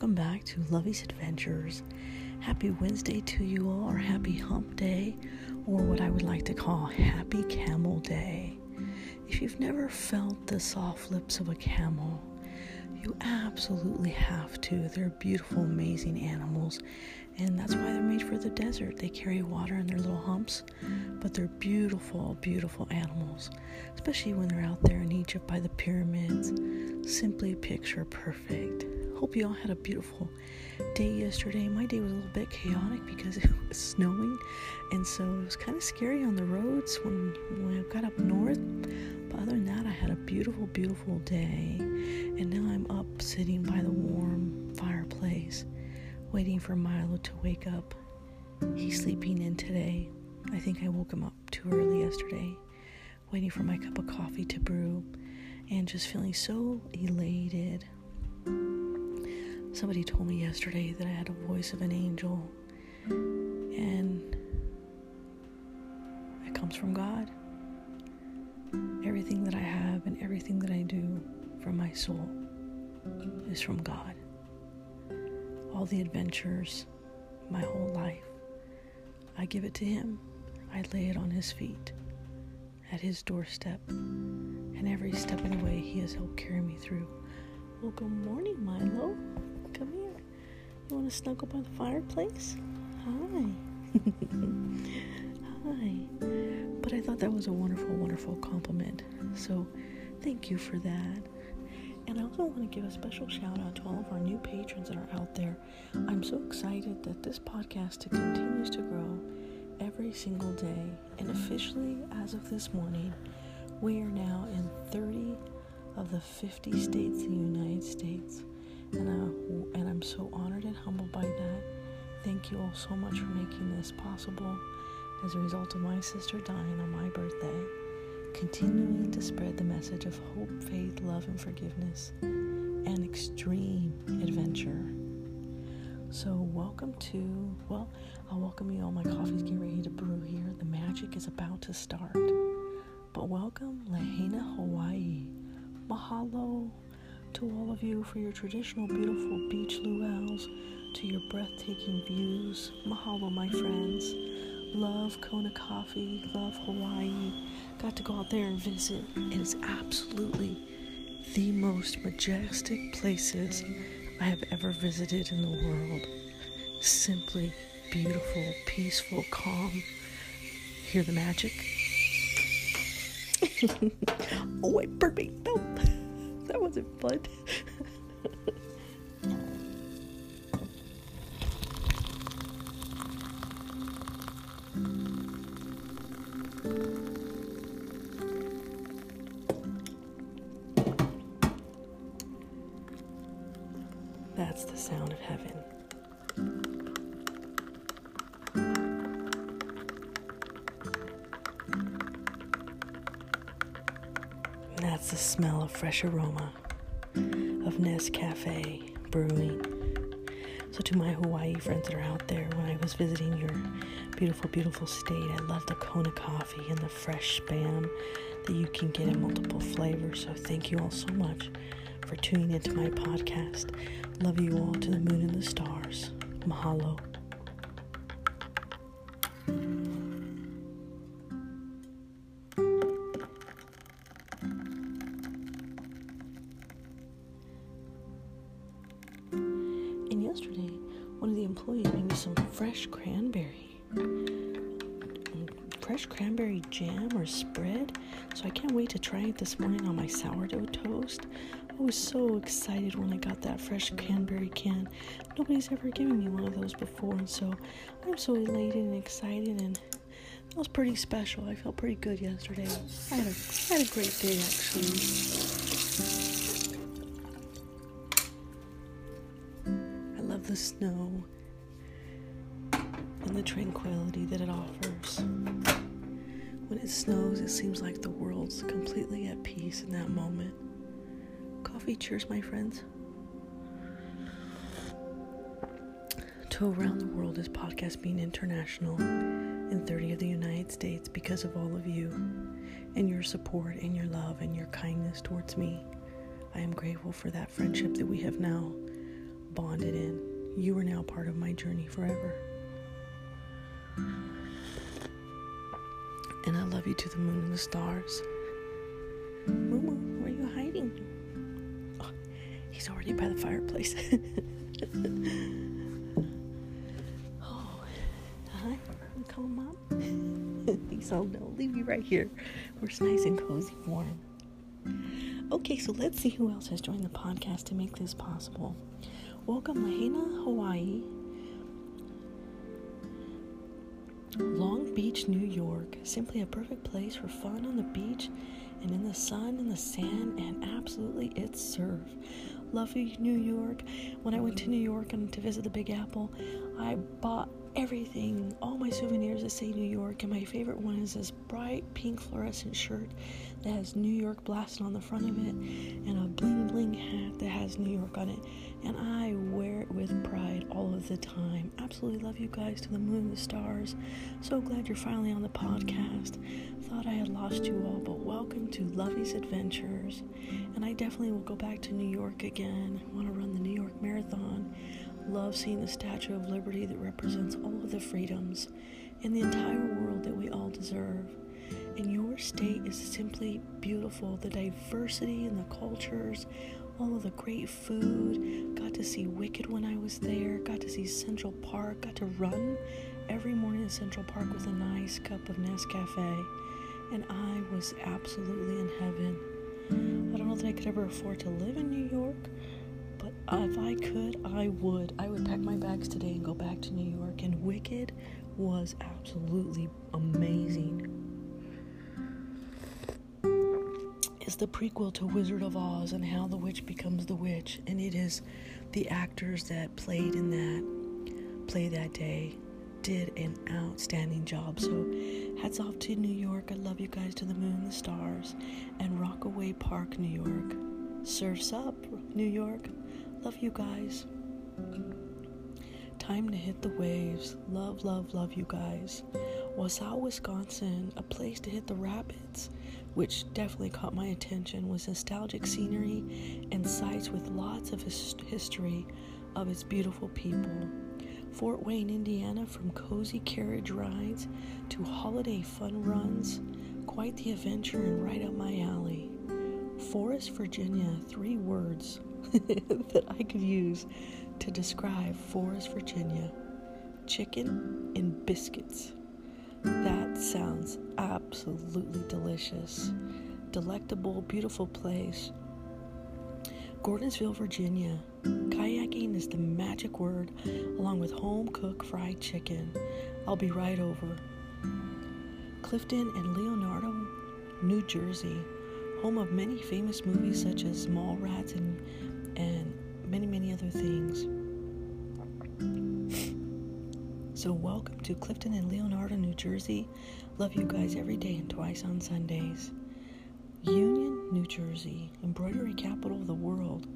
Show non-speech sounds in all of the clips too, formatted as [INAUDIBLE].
welcome back to Lovey's Adventures. Happy Wednesday to you all, or happy hump day, or what I would like to call happy camel day. If you've never felt the soft lips of a camel, you absolutely have to. They're beautiful, amazing animals, and that's why they're made for the desert. They carry water in their little humps, but they're beautiful, beautiful animals, especially when they're out there in Egypt by the pyramids. Simply picture perfect. Hope you all had a beautiful day yesterday. My day was a little bit chaotic because [LAUGHS] it was snowing, and so it was kind of scary on the roads when, when I got up north. Beautiful, beautiful day, and now I'm up sitting by the warm fireplace waiting for Milo to wake up. He's sleeping in today. I think I woke him up too early yesterday, waiting for my cup of coffee to brew and just feeling so elated. Somebody told me yesterday that I had a voice of an angel, and it comes from God. My soul is from God all the adventures, my whole life. I give it to Him. I lay it on His feet, at His doorstep, and every step of the way He has helped carry me through. Well, good morning, Milo. Come here. You want to snuggle by the fireplace? Hi. [LAUGHS] Hi. But I thought that was a wonderful, wonderful compliment. So thank you for that. And I also want to give a special shout out to all of our new patrons that are out there. I'm so excited that this podcast continues to grow every single day. And officially, as of this morning, we are now in 30 of the 50 states in the United States. And, uh, and I'm so honored and humbled by that. Thank you all so much for making this possible as a result of my sister dying on my birthday continuing to spread the message of hope, faith, love, and forgiveness, and extreme adventure. So, welcome to, well, I'll welcome you all. My coffee's getting ready to brew here. The magic is about to start. But welcome, Lahaina, Hawaii. Mahalo to all of you for your traditional, beautiful beach luau's, to your breathtaking views. Mahalo, my friends. Love Kona Coffee, love Hawaii got to go out there and visit. It is absolutely the most majestic places I have ever visited in the world. Simply beautiful, peaceful, calm. Hear the magic? [LAUGHS] oh, wait, burping. No, [LAUGHS] that wasn't fun. [LAUGHS] That's the sound of heaven. And that's the smell of fresh aroma of Nescafe brewing. So, to my Hawaii friends that are out there, when I was visiting your beautiful, beautiful state, I love the Kona coffee and the fresh spam that you can get in multiple flavors. So, thank you all so much for tuning into my podcast. Love you all to the moon and the stars. Mahalo. This morning on my sourdough toast. I was so excited when I got that fresh cranberry can. Nobody's ever given me one of those before, and so I'm so elated and excited, and that was pretty special. I felt pretty good yesterday. I had a, I had a great day, actually. I love the snow and the tranquility that it offers. When it snows, it seems like the world's completely at peace in that moment. Coffee, cheers, my friends. To around the world, this podcast being international in 30 of the United States because of all of you and your support and your love and your kindness towards me. I am grateful for that friendship that we have now bonded in. You are now part of my journey forever. And I love you to the moon and the stars. Moo where are you hiding? Oh, he's already by the fireplace. [LAUGHS] oh, hi. Call him up. [LAUGHS] he's all no, leave you right here. We're nice and cozy, warm. Okay, so let's see who else has joined the podcast to make this possible. Welcome, Lahaina, Hawaii. Long Beach, New York. Simply a perfect place for fun on the beach and in the sun and the sand and absolutely its surf. Love New York. When I went to New York and to visit the Big Apple, I bought everything, all my souvenirs that say New York, and my favorite one is this bright pink fluorescent shirt that has New York blasted on the front of it, and a bling bling hat that has New York on it, and I wear it with pride all of the time. Absolutely love you guys to the moon and the stars. So glad you're finally on the podcast. Thought I had lost you all, but welcome to Lovey's Adventures. And I definitely will go back to New York again. I want to run the New York Marathon. Love seeing the Statue of Liberty that represents all of the freedoms in the entire world that we all deserve. And your state is simply beautiful. The diversity and the cultures, all of the great food. Got to see Wicked when I was there. Got to see Central Park. Got to run every morning in Central Park with a nice cup of Nescafe. And I was absolutely in heaven. I don't know that I could ever afford to live in New York, but if I could, I would. I would pack my bags today and go back to New York. And Wicked was absolutely amazing. The prequel to Wizard of Oz and how the witch becomes the witch, and it is the actors that played in that play that day did an outstanding job. So, hats off to New York. I love you guys to the moon the stars. And Rockaway Park, New York. Surfs up, New York. Love you guys. Time to hit the waves. Love, love, love you guys. Wausau, Wisconsin, a place to hit the rapids, which definitely caught my attention, was nostalgic scenery and sites with lots of his- history of its beautiful people. Fort Wayne, Indiana, from cozy carriage rides to holiday fun runs, quite the adventure and right up my alley. Forest, Virginia, three words [LAUGHS] that I could use to describe Forest, Virginia chicken and biscuits. That sounds absolutely delicious. Delectable, beautiful place. Gordonsville, Virginia. Kayaking is the magic word, along with home cooked fried chicken. I'll be right over. Clifton and Leonardo, New Jersey, home of many famous movies such as Mallrats and, and many, many other things. So, welcome to Clifton and Leonardo, New Jersey. Love you guys every day and twice on Sundays. Union, New Jersey, embroidery capital of the world.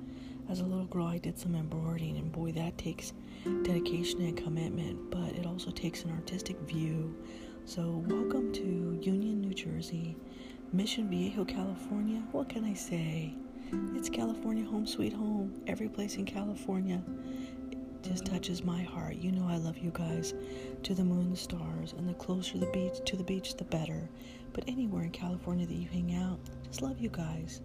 As a little girl, I did some embroidering, and boy, that takes dedication and commitment, but it also takes an artistic view. So, welcome to Union, New Jersey, Mission Viejo, California. What can I say? It's California home, sweet home. Every place in California just touches my heart. You know I love you guys to the moon, the stars, and the closer the beach to the beach, the better. But anywhere in California that you hang out, just love you guys.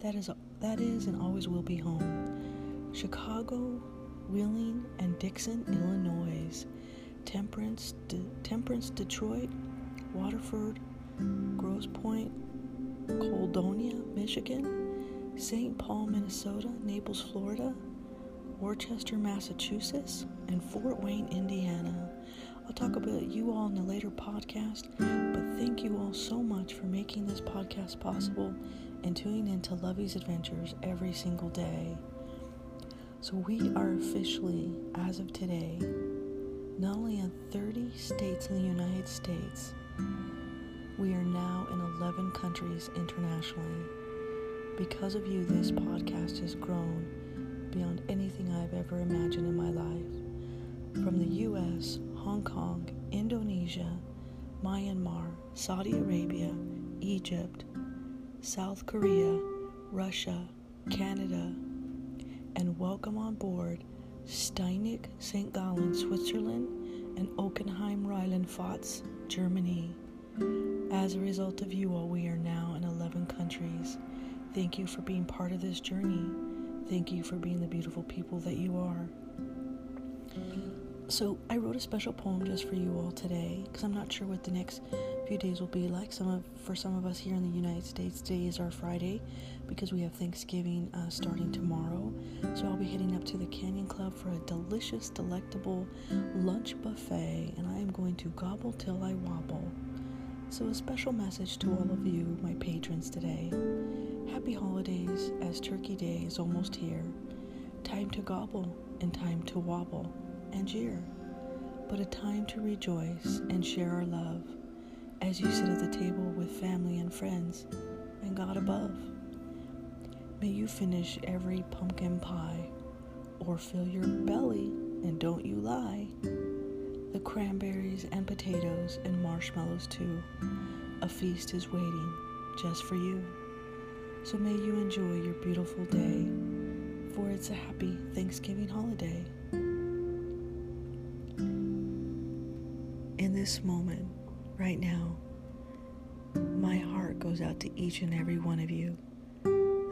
That is that is and always will be home. Chicago, Wheeling, and Dixon, Illinois. Temperance, De- Temperance, Detroit, Waterford, Grosse Pointe, Caledonia, Michigan, St. Paul, Minnesota, Naples, Florida, Worcester, Massachusetts, and Fort Wayne, Indiana. I'll talk about you all in a later podcast, but thank you all so much for making this podcast possible and tuning into Lovey's Adventures every single day. So, we are officially, as of today, not only in 30 states in the United States, we are now in 11 countries internationally. Because of you, this podcast has grown beyond anything I've ever imagined in my life. From the US, Hong Kong, Indonesia, Myanmar, Saudi Arabia, Egypt, South Korea, Russia, Canada, and welcome on board Steinig, St. Gallen, Switzerland, and Ockenheim, Rheinland, Pfalz, Germany. As a result of you all, we are now in 11 countries. Thank you for being part of this journey. Thank you for being the beautiful people that you are. So, I wrote a special poem just for you all today because I'm not sure what the next few days will be like. Some of, for some of us here in the United States, today is our Friday because we have Thanksgiving uh, starting tomorrow. So, I'll be heading up to the Canyon Club for a delicious, delectable lunch buffet, and I am going to gobble till I wobble. So, a special message to all of you, my patrons, today. Happy holidays as Turkey Day is almost here. Time to gobble and time to wobble and jeer, but a time to rejoice and share our love as you sit at the table with family and friends and God above. May you finish every pumpkin pie or fill your belly and don't you lie. The cranberries and potatoes and marshmallows too. A feast is waiting just for you. So may you enjoy your beautiful day, for it's a happy Thanksgiving holiday. in this moment, right now, my heart goes out to each and every one of you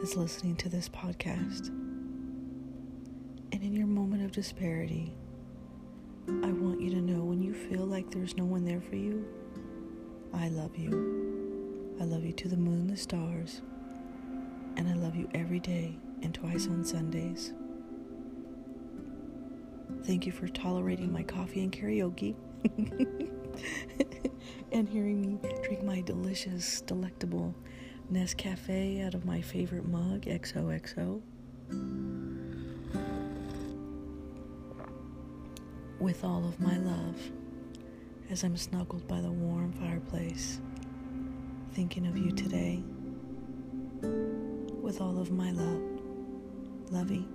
that's listening to this podcast. And in your moment of disparity, I want you to know when you feel like there's no one there for you, I love you. I love you to the moon, the stars, and I love you every day and twice on Sundays. Thank you for tolerating my coffee and karaoke. [LAUGHS] and hearing me drink my delicious, delectable Nescafe out of my favorite mug, XOXO. With all of my love, as I'm snuggled by the warm fireplace, thinking of you today. With all of my love, Lovey.